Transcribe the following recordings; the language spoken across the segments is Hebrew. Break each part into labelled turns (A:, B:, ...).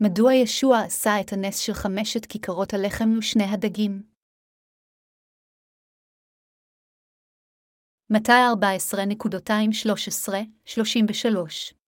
A: מדוע ישוע עשה את הנס של חמשת כיכרות הלחם ושני הדגים? מתי 14.213-33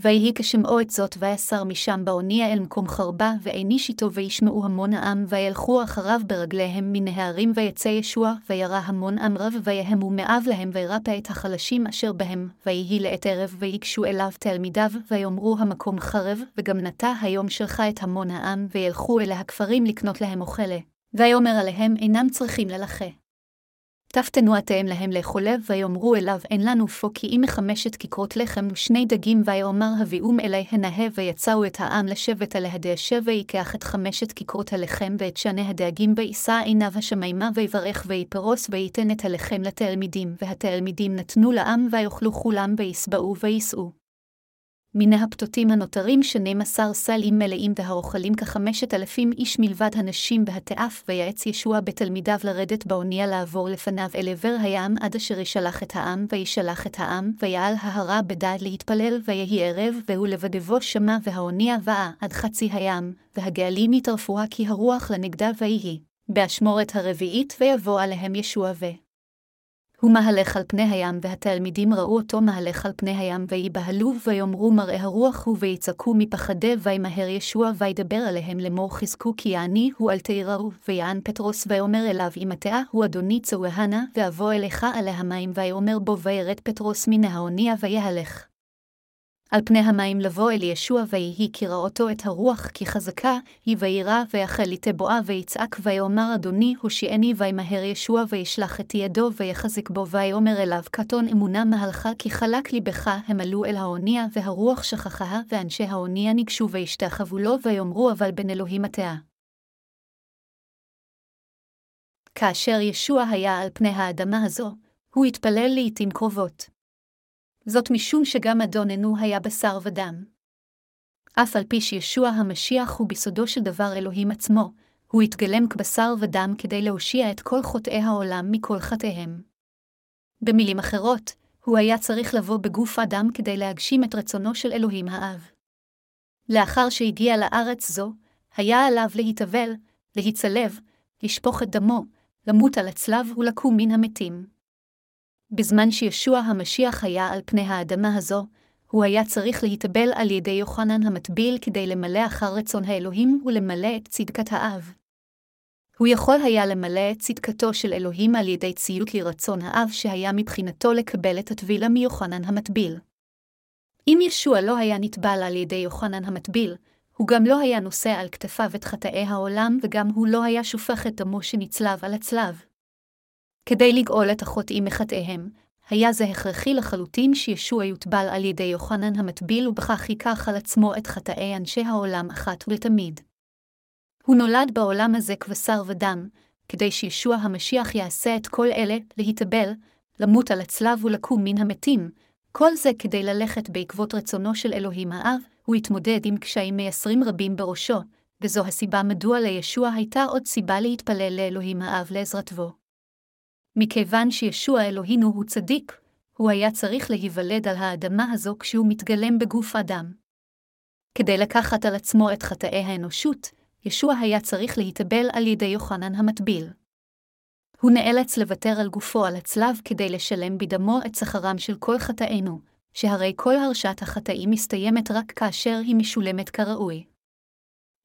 A: ויהי כשמעו את זאת ויסר משם באונייה אל מקום חרבה, והעניש איתו וישמעו המון העם, וילכו אחריו ברגליהם מן ההרים, ויצא ישוע, וירא המון עם רב, ויהמו מאב להם, וירפא את החלשים אשר בהם, ויהי לעת ערב, ויגשו אליו תלמידיו, ויאמרו המקום חרב, וגם נטע היום שלך את המון העם, וילכו אל הכפרים לקנות להם אוכלה. ויאמר עליהם אינם צריכים ללכה. תפתנו אתם להם לאכולב, ויאמרו אליו, אין לנו פה כי אם מחמשת כיכרות לחם ושני דגים, ויאמר הביאום אלי הנאה, ויצאו את העם לשבת על הדשא, ויקח את חמשת כיכרות הלחם ואת שני הדגים, וישא עיניו השמיימה, ויברך ויפרוס, וייתן את הלחם לתלמידים, והתלמידים נתנו לעם, ויאכלו כולם, וישבעו ויישאו. מן הפתותים הנותרים שנים עשר סלים מלאים והאוכלים כחמשת אלפים איש מלבד הנשים בהתאף, ויעץ ישוע בתלמידיו לרדת באונייה לעבור לפניו אל עבר הים עד אשר ישלח את העם, וישלח את העם, ויעל ההרה בדעת להתפלל, ויהי ערב, והוא לבדבו שמע, והאונייה באה עד חצי הים, והגאלים יטרפוה כי הרוח לנגדה ויהי. באשמורת הרביעית, ויבוא עליהם ישוע ו... הוא מהלך על פני הים, והתלמידים ראו אותו מהלך על פני הים, ויבהלו, ויאמרו מראה הרוח הוא, ויצעקו מפחדי, וימהר ישוע, וידבר עליהם לאמור חזקו כי יעני הוא אל תיראו, ויען פטרוס, ויאמר אליו אם אתה הוא אדוני צוהנה, ואבוא אליך עלי המים, ויאמר בו, וירד פטרוס מן האונייה, ויהלך. על פני המים לבוא אל ישוע ויהי כי ראותו את הרוח כי חזקה, היא וירא ויחל בואה ויצעק ויאמר אדוני הושיעני וימהר ישוע וישלח את ידו ויחזק בו ויאמר אליו קטון אמונה מהלכה כי חלק ליבך הם עלו אל האונייה והרוח שכחה ואנשי האונייה ניגשו וישתחוו לו ויאמרו אבל בן אלוהים התאה. כאשר ישוע היה על פני האדמה הזו, הוא התפלל לעתים קרובות. זאת משום שגם אדוננו היה בשר ודם. אף על פי שישוע המשיח הוא בסודו של דבר אלוהים עצמו, הוא התגלם כבשר ודם כדי להושיע את כל חוטאי העולם מכל חטאיהם. במילים אחרות, הוא היה צריך לבוא בגוף אדם כדי להגשים את רצונו של אלוהים האב. לאחר שהגיע לארץ זו, היה עליו להתאבל, להצלב, לשפוך את דמו, למות על הצלב ולקום מן המתים. בזמן שישוע המשיח היה על פני האדמה הזו, הוא היה צריך להתאבל על ידי יוחנן המטביל כדי למלא אחר רצון האלוהים ולמלא את צדקת האב. הוא יכול היה למלא את צדקתו של אלוהים על ידי ציות לרצון האב שהיה מבחינתו לקבל את הטבילה מיוחנן המטביל. אם ישוע לא היה נטבל על ידי יוחנן המטביל, הוא גם לא היה נושא על כתפיו את חטאי העולם וגם הוא לא היה שופך את דמו שנצלב על הצלב. כדי לגאול את החוטאים מחטאיהם, היה זה הכרחי לחלוטין שישוע יוטבל על ידי יוחנן המטביל ובכך ייקח על עצמו את חטאי אנשי העולם אחת ולתמיד. הוא נולד בעולם הזה כבשר ודם, כדי שישוע המשיח יעשה את כל אלה, להתאבל, למות על הצלב ולקום מן המתים, כל זה כדי ללכת בעקבות רצונו של אלוהים האב, הוא התמודד עם קשיים מייסרים רבים בראשו, וזו הסיבה מדוע לישוע הייתה עוד סיבה להתפלל לאלוהים האב לעזרתו. מכיוון שישוע אלוהינו הוא צדיק, הוא היה צריך להיוולד על האדמה הזו כשהוא מתגלם בגוף אדם. כדי לקחת על עצמו את חטאי האנושות, ישוע היה צריך להתאבל על ידי יוחנן המטביל. הוא נאלץ לוותר על גופו על הצלב כדי לשלם בדמו את שכרם של כל חטאינו, שהרי כל הרשעת החטאים מסתיימת רק כאשר היא משולמת כראוי.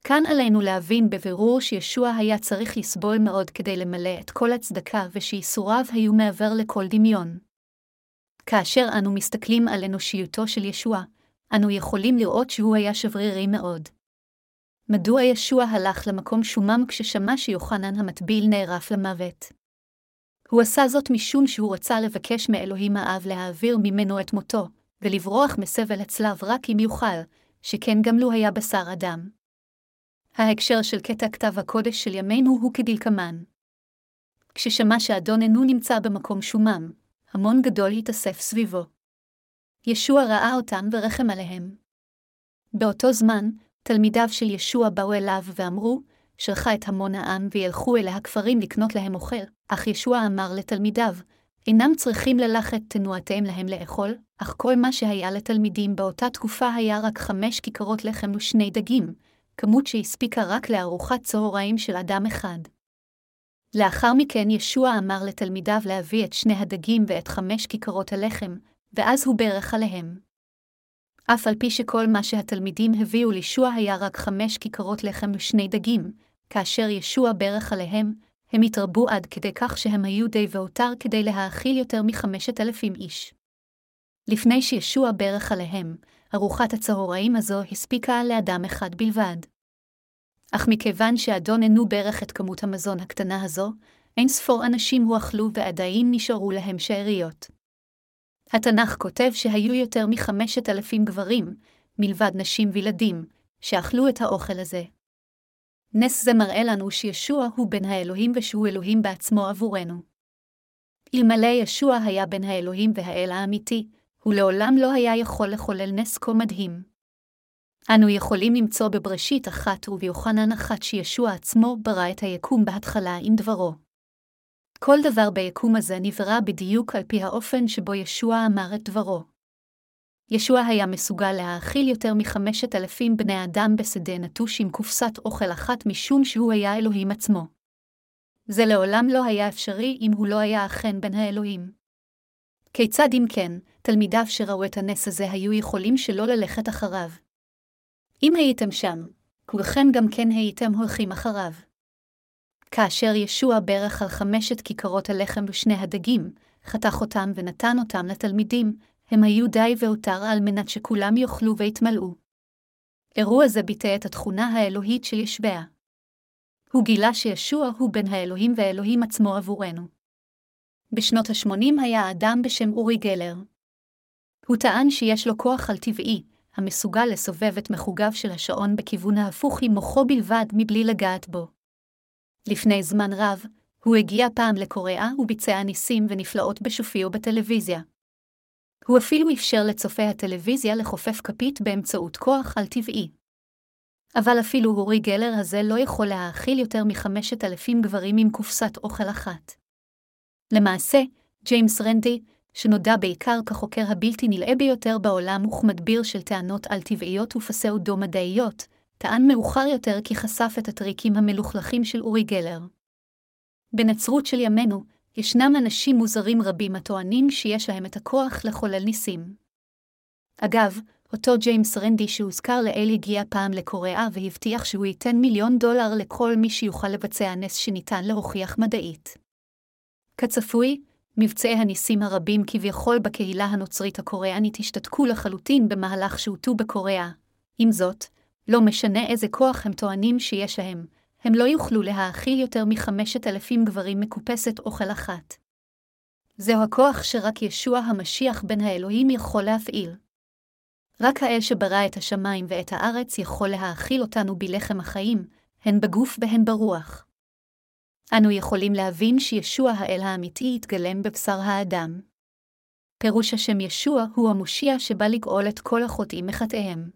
A: כאן עלינו להבין בבירור שישוע היה צריך לסבול מאוד כדי למלא את כל הצדקה ושייסוריו היו מעבר לכל דמיון. כאשר אנו מסתכלים על אנושיותו של ישוע, אנו יכולים לראות שהוא היה שברירי מאוד. מדוע ישוע הלך למקום שומם כששמע שיוחנן המטביל נערף למוות? הוא עשה זאת משום שהוא רצה לבקש מאלוהים האב להעביר ממנו את מותו, ולברוח מסבל הצלב רק אם יוכל, שכן גם לו היה בשר אדם. ההקשר של קטע כתב הקודש של ימינו הוא כדלקמן. כששמע שאדוננו נמצא במקום שומם, המון גדול התאסף סביבו. ישוע ראה אותם ורחם עליהם. באותו זמן, תלמידיו של ישוע באו אליו ואמרו, שלחה את המון העם וילכו אל הכפרים לקנות להם אוכל, אך ישוע אמר לתלמידיו, אינם צריכים ללחת תנועתיהם להם לאכול, אך כל מה שהיה לתלמידים באותה תקופה היה רק חמש כיכרות לחם ושני דגים, כמות שהספיקה רק לארוחת צהריים של אדם אחד. לאחר מכן ישוע אמר לתלמידיו להביא את שני הדגים ואת חמש כיכרות הלחם, ואז הוא ברך עליהם. אף על פי שכל מה שהתלמידים הביאו לישוע היה רק חמש כיכרות לחם ושני דגים, כאשר ישוע ברך עליהם, הם התרבו עד כדי כך שהם היו די והותר כדי להאכיל יותר מחמשת אלפים איש. לפני שישוע ברך עליהם, ארוחת הצהריים הזו הספיקה לאדם אחד בלבד. אך מכיוון שאדון אינו ברך את כמות המזון הקטנה הזו, אין ספור אנשים הואכלו ועדיין נשארו להם שאריות. התנ"ך כותב שהיו יותר מחמשת אלפים גברים, מלבד נשים וילדים, שאכלו את האוכל הזה. נס זה מראה לנו שישוע הוא בן האלוהים ושהוא אלוהים בעצמו עבורנו. אלמלא ישוע היה בן האלוהים והאל האמיתי, הוא לעולם לא היה יכול לחולל נס כה מדהים. אנו יכולים למצוא בבראשית אחת וביוחנן אחת שישוע עצמו ברא את היקום בהתחלה עם דברו. כל דבר ביקום הזה נברא בדיוק על פי האופן שבו ישוע אמר את דברו. ישוע היה מסוגל להאכיל יותר מחמשת אלפים בני אדם בשדה נטוש עם קופסת אוכל אחת משום שהוא היה אלוהים עצמו. זה לעולם לא היה אפשרי אם הוא לא היה אכן בן האלוהים. כיצד אם כן, תלמידיו שראו את הנס הזה היו יכולים שלא ללכת אחריו? אם הייתם שם, כולכם גם כן הייתם הולכים אחריו. כאשר ישוע ברך על חמשת כיכרות הלחם ושני הדגים, חתך אותם ונתן אותם לתלמידים, הם היו די והותר על מנת שכולם יאכלו ויתמלאו. אירוע זה ביטא את התכונה האלוהית של ישבע. הוא גילה שישוע הוא בן האלוהים והאלוהים עצמו עבורנו. בשנות ה-80 היה אדם בשם אורי גלר. הוא טען שיש לו כוח על-טבעי, המסוגל לסובב את מחוגיו של השעון בכיוון ההפוך עם מוחו בלבד מבלי לגעת בו. לפני זמן רב, הוא הגיע פעם לקוריאה וביצע ניסים ונפלאות בשופי בטלוויזיה. הוא אפילו אפשר לצופי הטלוויזיה לחופף כפית באמצעות כוח על-טבעי. אבל אפילו הורי גלר הזה לא יכול להאכיל יותר מחמשת אלפים גברים עם קופסת אוכל אחת. למעשה, ג'יימס רנדי, שנודע בעיקר כחוקר הבלתי נלאה ביותר בעולם וכמדביר של טענות על-טבעיות ופסאודו-מדעיות, טען מאוחר יותר כי חשף את הטריקים המלוכלכים של אורי גלר. בנצרות של ימינו, ישנם אנשים מוזרים רבים הטוענים שיש להם את הכוח לחולל ניסים. אגב, אותו ג'יימס רנדי שהוזכר לאל הגיע פעם לקוריאה והבטיח שהוא ייתן מיליון דולר לכל מי שיוכל לבצע נס שניתן להוכיח מדעית. כצפוי, מבצעי הניסים הרבים כביכול בקהילה הנוצרית הקוריאנית השתתקו לחלוטין במהלך שהותו בקוריאה. עם זאת, לא משנה איזה כוח הם טוענים שיש להם, הם לא יוכלו להאכיל יותר מחמשת אלפים גברים מקופסת אוכל אחת. זהו הכוח שרק ישוע המשיח בן האלוהים יכול להפעיל. רק האל שברא את השמיים ואת הארץ יכול להאכיל אותנו בלחם החיים, הן בגוף והן ברוח. אנו יכולים להבין שישוע האל האמיתי יתגלם בבשר האדם. פירוש השם ישוע הוא המושיע שבא לגאול את כל החוטאים מחטאיהם.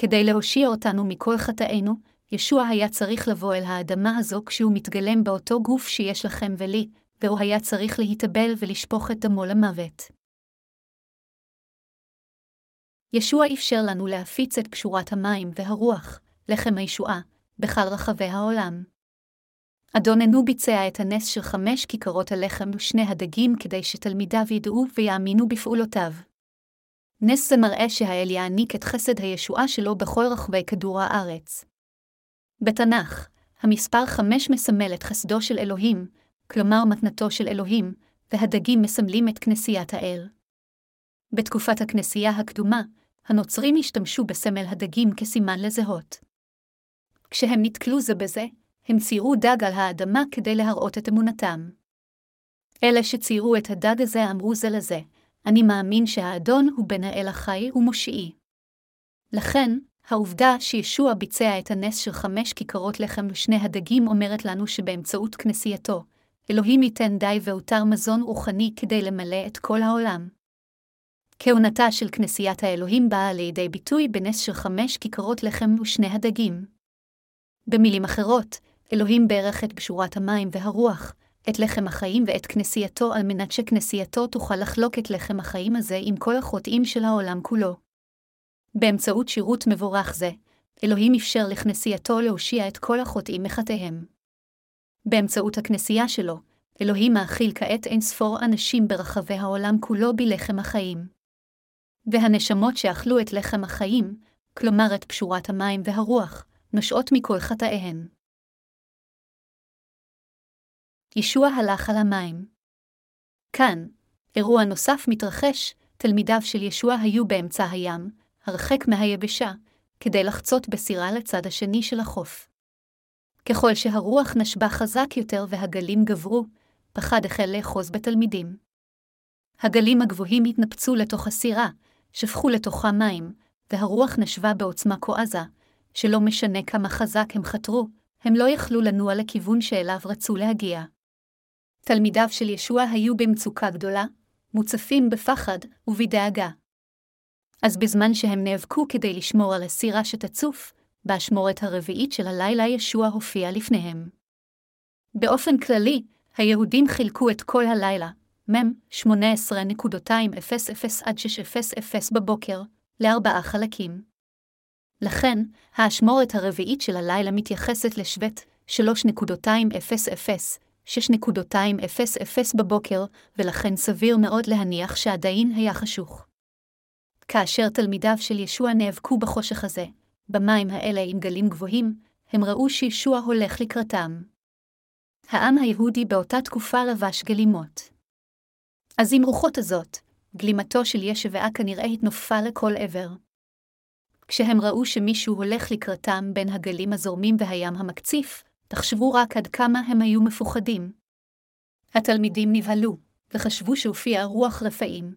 A: כדי להושיע אותנו מכל חטאינו, ישוע היה צריך לבוא אל האדמה הזו כשהוא מתגלם באותו גוף שיש לכם ולי, והוא היה צריך להתאבל ולשפוך את דמו למוות. ישוע אפשר לנו להפיץ את קשורת המים והרוח, לחם הישועה, בכל רחבי העולם. אדוננו ביצע את הנס של חמש כיכרות הלחם ושני הדגים כדי שתלמידיו ידעו ויאמינו בפעולותיו. נס זה מראה שהאל יעניק את חסד הישועה שלו בכל רחבי כדור הארץ. בתנ"ך, המספר חמש מסמל את חסדו של אלוהים, כלומר מתנתו של אלוהים, והדגים מסמלים את כנסיית האל. בתקופת הכנסייה הקדומה, הנוצרים השתמשו בסמל הדגים כסימן לזהות. כשהם נתקלו זה בזה, הם ציירו דג על האדמה כדי להראות את אמונתם. אלה שציירו את הדג הזה אמרו זה לזה, אני מאמין שהאדון הוא בן האל החי ומושיעי. לכן, העובדה שישוע ביצע את הנס של חמש כיכרות לחם ושני הדגים אומרת לנו שבאמצעות כנסייתו, אלוהים ייתן די והותר מזון רוחני כדי למלא את כל העולם. כהונתה של כנסיית האלוהים באה לידי ביטוי בנס של חמש כיכרות לחם ושני הדגים. במילים אחרות, אלוהים ברך את גשורת המים והרוח, את לחם החיים ואת כנסייתו על מנת שכנסייתו תוכל לחלוק את לחם החיים הזה עם כל החוטאים של העולם כולו. באמצעות שירות מבורך זה, אלוהים אפשר לכנסייתו להושיע את כל החוטאים מחטאיהם. באמצעות הכנסייה שלו, אלוהים מאכיל כעת אין ספור אנשים ברחבי העולם כולו בלחם החיים. והנשמות שאכלו את לחם החיים, כלומר את פשורת המים והרוח, נושעות מכל חטאיהן. ישוע הלך על המים. כאן, אירוע נוסף מתרחש, תלמידיו של ישוע היו באמצע הים, הרחק מהיבשה, כדי לחצות בסירה לצד השני של החוף. ככל שהרוח נשבה חזק יותר והגלים גברו, פחד החל לאחוז בתלמידים. הגלים הגבוהים התנפצו לתוך הסירה, שפכו לתוכה מים, והרוח נשבה בעוצמה כה עזה, שלא משנה כמה חזק הם חתרו, הם לא יכלו לנוע לכיוון שאליו רצו להגיע. תלמידיו של ישוע היו במצוקה גדולה, מוצפים בפחד ובדאגה. אז בזמן שהם נאבקו כדי לשמור על הסירה שתצוף, באשמורת הרביעית של הלילה ישוע הופיע לפניהם. באופן כללי, היהודים חילקו את כל הלילה, מ' 18.200 עד 600 בבוקר, לארבעה חלקים. לכן, האשמורת הרביעית של הלילה מתייחסת לשבט 3.200, 6.200 בבוקר, ולכן סביר מאוד להניח שעדיין היה חשוך. כאשר תלמידיו של ישוע נאבקו בחושך הזה, במים האלה עם גלים גבוהים, הם ראו שישוע הולך לקראתם. העם היהודי באותה תקופה לבש גלימות. אז עם רוחות הזאת, גלימתו של ישבעה כנראה התנופפה לכל עבר. כשהם ראו שמישהו הולך לקראתם בין הגלים הזורמים והים המקציף, תחשבו רק עד כמה הם היו מפוחדים. התלמידים נבהלו, וחשבו שהופיע רוח רפאים.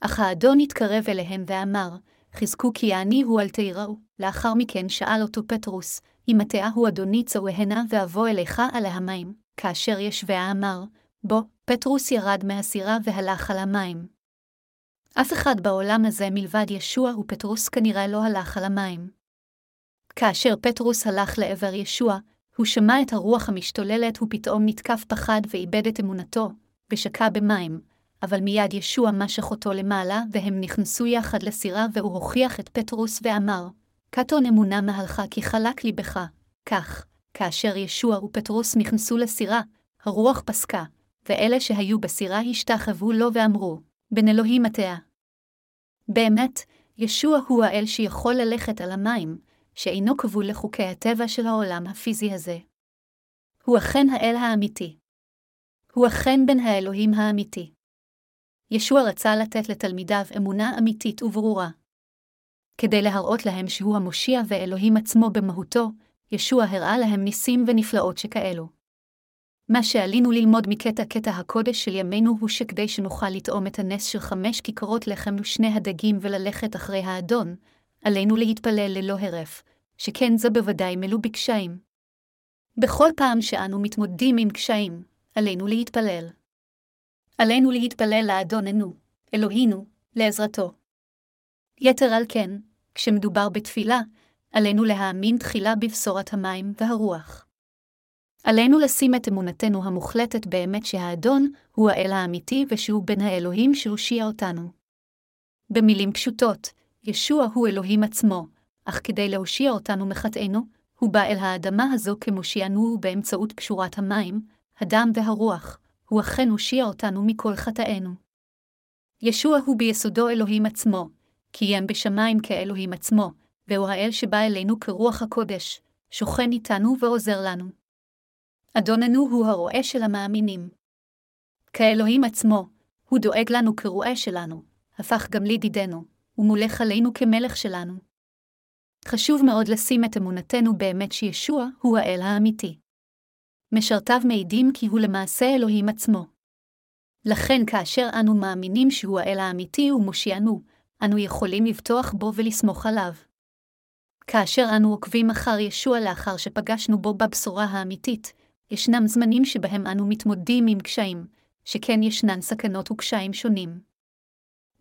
A: אך האדון התקרב אליהם ואמר, חזקו כי אני הוא אל תיראו. לאחר מכן שאל אותו פטרוס, אם מטעה הוא אדוני צאו הנה ואבוא אליך על המים. כאשר ישבעה אמר, בוא, פטרוס ירד מהסירה והלך על המים. אף אחד בעולם הזה מלבד ישוע ופטרוס כנראה לא הלך על המים. כאשר פטרוס הלך לעבר ישוע, הוא שמע את הרוח המשתוללת ופתאום נתקף פחד ואיבד את אמונתו, ושקע במים, אבל מיד ישוע משך אותו למעלה, והם נכנסו יחד לסירה, והוא הוכיח את פטרוס ואמר, קטון אמונה מהלך כי חלק ליבך. כך, כאשר ישוע ופטרוס נכנסו לסירה, הרוח פסקה, ואלה שהיו בסירה השתחוו לו ואמרו, בן אלוהים מטעה. באמת, ישוע הוא האל שיכול ללכת על המים, שאינו כבול לחוקי הטבע של העולם הפיזי הזה. הוא אכן האל האמיתי. הוא אכן בן האלוהים האמיתי. ישוע רצה לתת לתלמידיו אמונה אמיתית וברורה. כדי להראות להם שהוא המושיע ואלוהים עצמו במהותו, ישוע הראה להם ניסים ונפלאות שכאלו. מה שעלינו ללמוד מקטע קטע הקודש של ימינו הוא שכדי שנוכל לטעום את הנס של חמש כיכרות לחם ושני הדגים וללכת אחרי האדון, עלינו להתפלל ללא הרף, שכן זה בוודאי מלוא בקשיים. בכל פעם שאנו מתמודדים עם קשיים, עלינו להתפלל. עלינו להתפלל לאדוננו, אלוהינו, לעזרתו. יתר על כן, כשמדובר בתפילה, עלינו להאמין תחילה בבשורת המים והרוח. עלינו לשים את אמונתנו המוחלטת באמת שהאדון הוא האל האמיתי ושהוא בן האלוהים שהושיע אותנו. במילים פשוטות, ישוע הוא אלוהים עצמו, אך כדי להושיע אותנו מחטאינו, הוא בא אל האדמה הזו כמושיענו באמצעות קשורת המים, הדם והרוח, הוא אכן הושיע אותנו מכל חטאינו. ישוע הוא ביסודו אלוהים עצמו, קיים בשמיים כאלוהים עצמו, והוא האל שבא אלינו כרוח הקודש, שוכן איתנו ועוזר לנו. אדוננו הוא הרועה של המאמינים. כאלוהים עצמו, הוא דואג לנו כרועה שלנו, הפך גם לידידנו, ומולך עלינו כמלך שלנו. חשוב מאוד לשים את אמונתנו באמת שישוע הוא האל האמיתי. משרתיו מעידים כי הוא למעשה אלוהים עצמו. לכן כאשר אנו מאמינים שהוא האל האמיתי ומושיענו, אנו יכולים לבטוח בו ולסמוך עליו. כאשר אנו עוקבים אחר ישוע לאחר שפגשנו בו בבשורה האמיתית, ישנם זמנים שבהם אנו מתמודדים עם קשיים, שכן ישנן סכנות וקשיים שונים.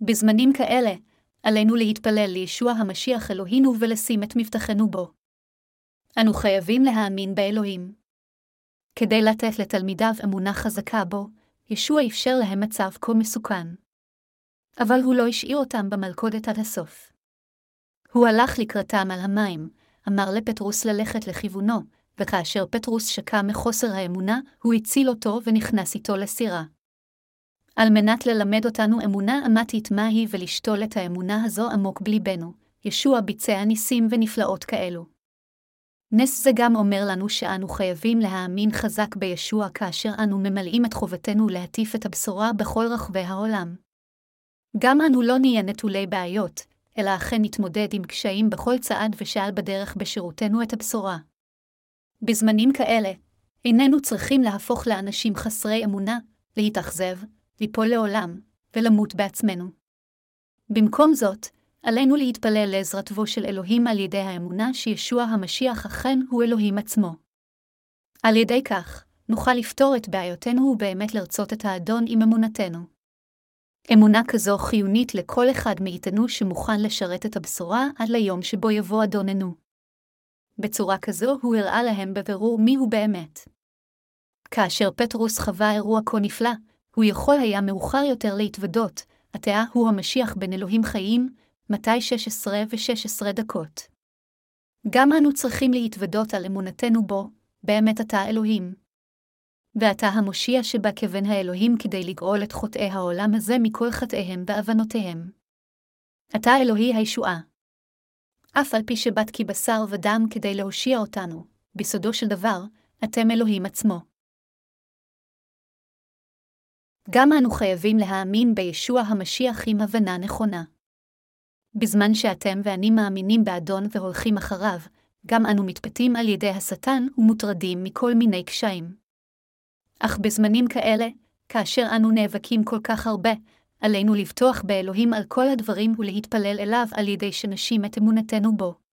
A: בזמנים כאלה, עלינו להתפלל לישוע המשיח אלוהינו ולשים את מבטחנו בו. אנו חייבים להאמין באלוהים. כדי לתת לתלמידיו אמונה חזקה בו, ישוע אפשר להם מצב כה מסוכן. אבל הוא לא השאיר אותם במלכודת עד הסוף. הוא הלך לקראתם על המים, אמר לפטרוס ללכת לכיוונו, וכאשר פטרוס שקע מחוסר האמונה, הוא הציל אותו ונכנס איתו לסירה. על מנת ללמד אותנו אמונה אמתית מהי ולשתול את האמונה הזו עמוק בליבנו, ישוע ביצע ניסים ונפלאות כאלו. נס זה גם אומר לנו שאנו חייבים להאמין חזק בישוע כאשר אנו ממלאים את חובתנו להטיף את הבשורה בכל רחבי העולם. גם אנו לא נהיה נטולי בעיות, אלא אכן נתמודד עם קשיים בכל צעד ושעל בדרך בשירותנו את הבשורה. בזמנים כאלה, איננו צריכים להפוך לאנשים חסרי אמונה, להתאכזב, ליפול לעולם, ולמות בעצמנו. במקום זאת, עלינו להתפלל לעזרתו של אלוהים על ידי האמונה שישוע המשיח אכן הוא אלוהים עצמו. על ידי כך, נוכל לפתור את בעיותינו ובאמת לרצות את האדון עם אמונתנו. אמונה כזו חיונית לכל אחד מאיתנו שמוכן לשרת את הבשורה עד ליום שבו יבוא אדוננו. בצורה כזו הוא הראה להם בבירור מי הוא באמת. כאשר פטרוס חווה אירוע כה נפלא, הוא יכול היה מאוחר יותר להתוודות, עתה הוא המשיח בין אלוהים חיים, מתי 16 ו-16 דקות. גם אנו צריכים להתוודות על אמונתנו בו, באמת אתה אלוהים. ואתה המושיע שבא כבן האלוהים כדי לגאול את חוטאי העולם הזה מכל חטאיהם ועוונותיהם. אתה אלוהי הישועה. אף על פי שבת כי בשר ודם כדי להושיע אותנו, בסודו של דבר, אתם אלוהים עצמו. גם אנו חייבים להאמין בישוע המשיח עם הבנה נכונה. בזמן שאתם ואני מאמינים באדון והולכים אחריו, גם אנו מתפתים על ידי השטן ומוטרדים מכל מיני קשיים. אך בזמנים כאלה, כאשר אנו נאבקים כל כך הרבה, עלינו לבטוח באלוהים על כל הדברים ולהתפלל אליו על ידי שנשים את אמונתנו בו.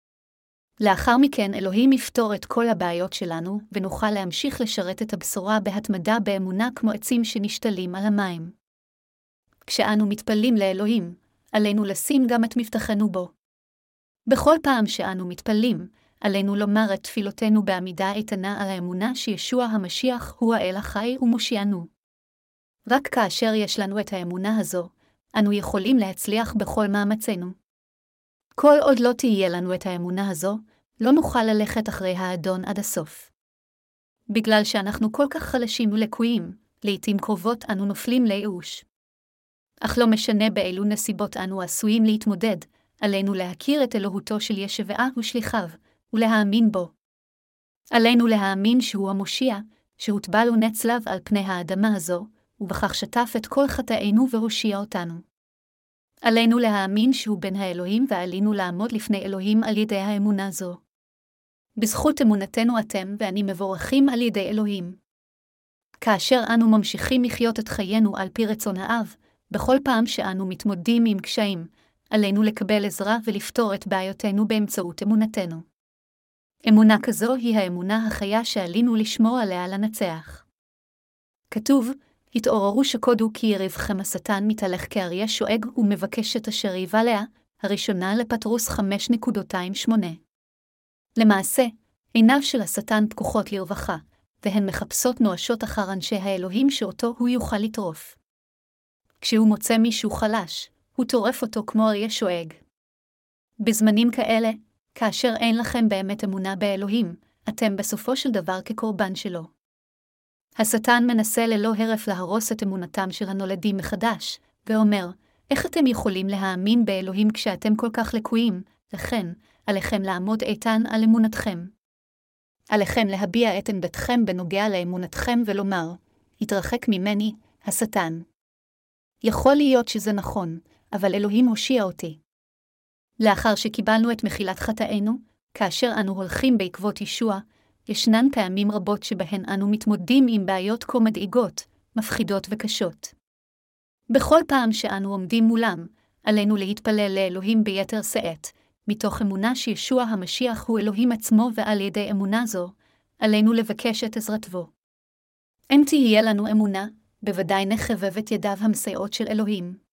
A: לאחר מכן אלוהים יפתור את כל הבעיות שלנו, ונוכל להמשיך לשרת את הבשורה בהתמדה באמונה כמו עצים שנשתלים על המים. כשאנו מתפללים לאלוהים, עלינו לשים גם את מבטחנו בו. בכל פעם שאנו מתפללים, עלינו לומר את תפילותינו בעמידה איתנה על האמונה שישוע המשיח הוא האל החי ומושיענו. רק כאשר יש לנו את האמונה הזו, אנו יכולים להצליח בכל מאמצינו. כל עוד לא תהיה לנו את האמונה הזו, לא נוכל ללכת אחרי האדון עד הסוף. בגלל שאנחנו כל כך חלשים ולקויים, לעתים קרובות אנו נופלים לייאוש. אך לא משנה באילו נסיבות אנו עשויים להתמודד, עלינו להכיר את אלוהותו של ישבעה ושליחיו, ולהאמין בו. עלינו להאמין שהוא המושיע, שהוטבע לו נצלב על פני האדמה הזו, ובכך שטף את כל חטאינו והושיע אותנו. עלינו להאמין שהוא בן האלוהים ועלינו לעמוד לפני אלוהים על ידי האמונה זו. בזכות אמונתנו אתם ואני מבורכים על ידי אלוהים. כאשר אנו ממשיכים לחיות את חיינו על פי רצון האב, בכל פעם שאנו מתמודדים עם קשיים, עלינו לקבל עזרה ולפתור את בעיותינו באמצעות אמונתנו. אמונה כזו היא האמונה החיה שעלינו לשמור עליה לנצח. כתוב, התעוררו שקודו כי יריבכם השטן מתהלך כאריה שואג ומבקש את אשר יבלע, הראשונה לפטרוס 5.28. למעשה, עיניו של השטן פקוחות לרווחה, והן מחפשות נואשות אחר אנשי האלוהים שאותו הוא יוכל לטרוף. כשהוא מוצא מישהו חלש, הוא טורף אותו כמו אריה שואג. בזמנים כאלה, כאשר אין לכם באמת אמונה באלוהים, אתם בסופו של דבר כקורבן שלו. השטן מנסה ללא הרף להרוס את אמונתם של הנולדים מחדש, ואומר, איך אתם יכולים להאמין באלוהים כשאתם כל כך לקויים, לכן, עליכם לעמוד איתן על אמונתכם. עליכם להביע את עמדתכם בנוגע לאמונתכם ולומר, התרחק ממני, השטן. יכול להיות שזה נכון, אבל אלוהים הושיע אותי. לאחר שקיבלנו את מחילת חטאינו, כאשר אנו הולכים בעקבות ישוע, ישנן פעמים רבות שבהן אנו מתמודדים עם בעיות כה מדאיגות, מפחידות וקשות. בכל פעם שאנו עומדים מולם, עלינו להתפלל לאלוהים ביתר שאת, מתוך אמונה שישוע המשיח הוא אלוהים עצמו ועל ידי אמונה זו, עלינו לבקש את עזרתו. אם תהיה לנו אמונה, בוודאי נחבב את ידיו המסייעות של אלוהים.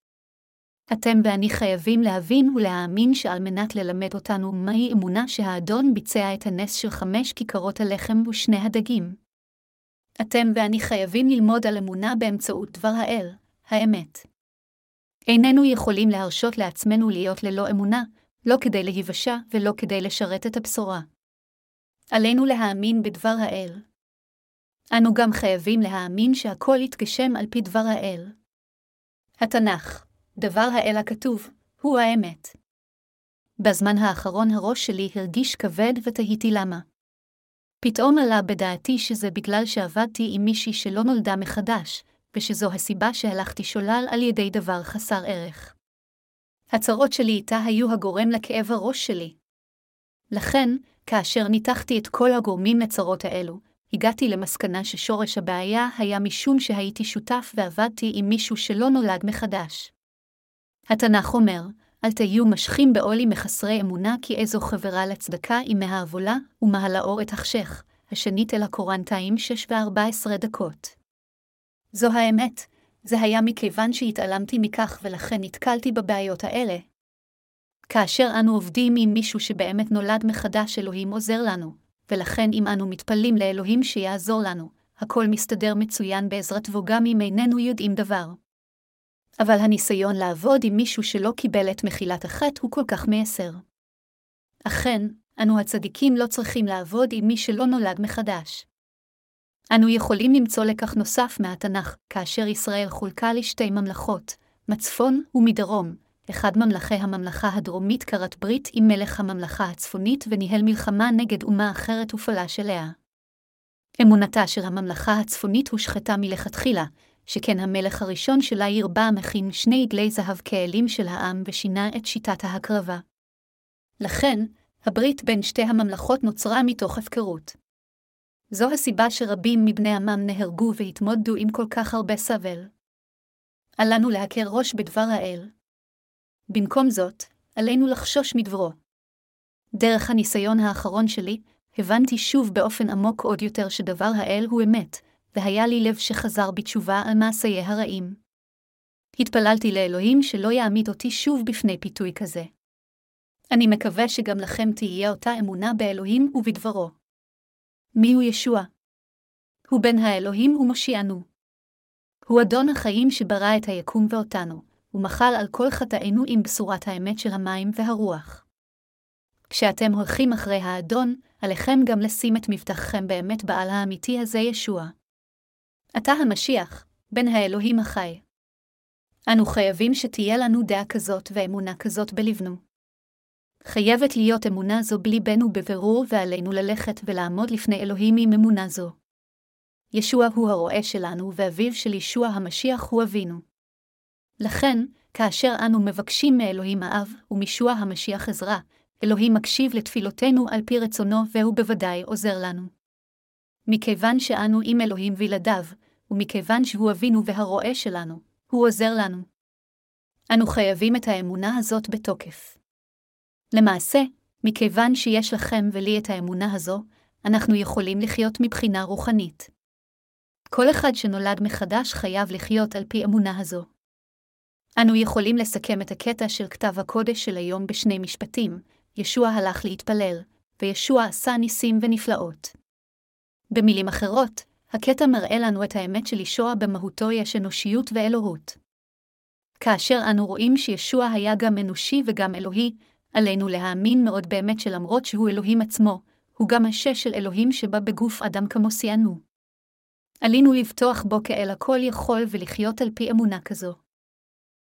A: אתם ואני חייבים להבין ולהאמין שעל מנת ללמד אותנו מהי אמונה שהאדון ביצע את הנס של חמש כיכרות הלחם ושני הדגים. אתם ואני חייבים ללמוד על אמונה באמצעות דבר האל, האמת. איננו יכולים להרשות לעצמנו להיות ללא אמונה, לא כדי להיוושע ולא כדי לשרת את הבשורה. עלינו להאמין בדבר האל. אנו גם חייבים להאמין שהכל יתגשם על פי דבר האל. התנ"ך, דבר האל הכתוב, הוא האמת. בזמן האחרון הראש שלי הרגיש כבד ותהיתי למה. פתאום עלה בדעתי שזה בגלל שעבדתי עם מישהי שלא נולדה מחדש, ושזו הסיבה שהלכתי שולל על ידי דבר חסר ערך. הצרות שלי איתה היו הגורם לכאב הראש שלי. לכן, כאשר ניתחתי את כל הגורמים לצרות האלו, הגעתי למסקנה ששורש הבעיה היה משום שהייתי שותף ועבדתי עם מישהו שלא נולד מחדש. התנ"ך אומר, אל תהיו משכים בעולי מחסרי אמונה כי איזו חברה לצדקה היא מהעבולה, ומהלאור את החשך, השנית אל הקורנטיים שש וארבע עשרה דקות. זו האמת, זה היה מכיוון שהתעלמתי מכך ולכן נתקלתי בבעיות האלה. כאשר אנו עובדים עם מישהו שבאמת נולד מחדש, אלוהים עוזר לנו, ולכן אם אנו מתפללים לאלוהים שיעזור לנו, הכל מסתדר מצוין בעזרתו גם אם איננו יודעים דבר. אבל הניסיון לעבוד עם מישהו שלא קיבל את מחילת החטא הוא כל כך מייסר. אכן, אנו הצדיקים לא צריכים לעבוד עם מי שלא נולד מחדש. אנו יכולים למצוא לקח נוסף מהתנ"ך, כאשר ישראל חולקה לשתי ממלכות, מצפון ומדרום, אחד ממלכי הממלכה הדרומית כרת ברית עם מלך הממלכה הצפונית וניהל מלחמה נגד אומה אחרת ופלש אליה. אמונתה של הממלכה הצפונית הושחתה מלכתחילה, שכן המלך הראשון שלה ירבה מכין שני עגלי זהב כאלים של העם ושינה את שיטת ההקרבה. לכן, הברית בין שתי הממלכות נוצרה מתוך הפקרות. זו הסיבה שרבים מבני עמם נהרגו והתמודדו עם כל כך הרבה סבל. עלינו להכר ראש בדבר האל. במקום זאת, עלינו לחשוש מדברו. דרך הניסיון האחרון שלי, הבנתי שוב באופן עמוק עוד יותר שדבר האל הוא אמת, והיה לי לב שחזר בתשובה על מעשיי הרעים. התפללתי לאלוהים שלא יעמיד אותי שוב בפני פיתוי כזה. אני מקווה שגם לכם תהיה אותה אמונה באלוהים ובדברו. מיהו ישוע? הוא בן האלוהים ומושיענו. הוא אדון החיים שברא את היקום ואותנו, ומחל על כל חטאינו עם בשורת האמת של המים והרוח. כשאתם הולכים אחרי האדון, עליכם גם לשים את מבטחכם באמת בעל האמיתי הזה ישוע. אתה המשיח, בן האלוהים החי. אנו חייבים שתהיה לנו דעה כזאת ואמונה כזאת בלבנו. חייבת להיות אמונה זו בליבנו בבירור ועלינו ללכת ולעמוד לפני אלוהים עם אמונה זו. ישוע הוא הרועה שלנו ואביו של ישוע המשיח הוא אבינו. לכן, כאשר אנו מבקשים מאלוהים האב ומישוע המשיח עזרה, אלוהים מקשיב לתפילותינו על פי רצונו והוא בוודאי עוזר לנו. מכיוון שאנו עם אלוהים וילדיו, ומכיוון שהוא אבינו והרועה שלנו, הוא עוזר לנו. אנו חייבים את האמונה הזאת בתוקף. למעשה, מכיוון שיש לכם ולי את האמונה הזו, אנחנו יכולים לחיות מבחינה רוחנית. כל אחד שנולד מחדש חייב לחיות על פי אמונה הזו. אנו יכולים לסכם את הקטע של כתב הקודש של היום בשני משפטים, ישוע הלך להתפלל, וישוע עשה ניסים ונפלאות. במילים אחרות, הקטע מראה לנו את האמת של ישוע במהותו יש אנושיות ואלוהות. כאשר אנו רואים שישוע היה גם אנושי וגם אלוהי, עלינו להאמין מאוד באמת שלמרות שהוא אלוהים עצמו, הוא גם השש של אלוהים שבא בגוף אדם כמו שיאנו. עלינו לבטוח בו כאל הכל יכול ולחיות על פי אמונה כזו.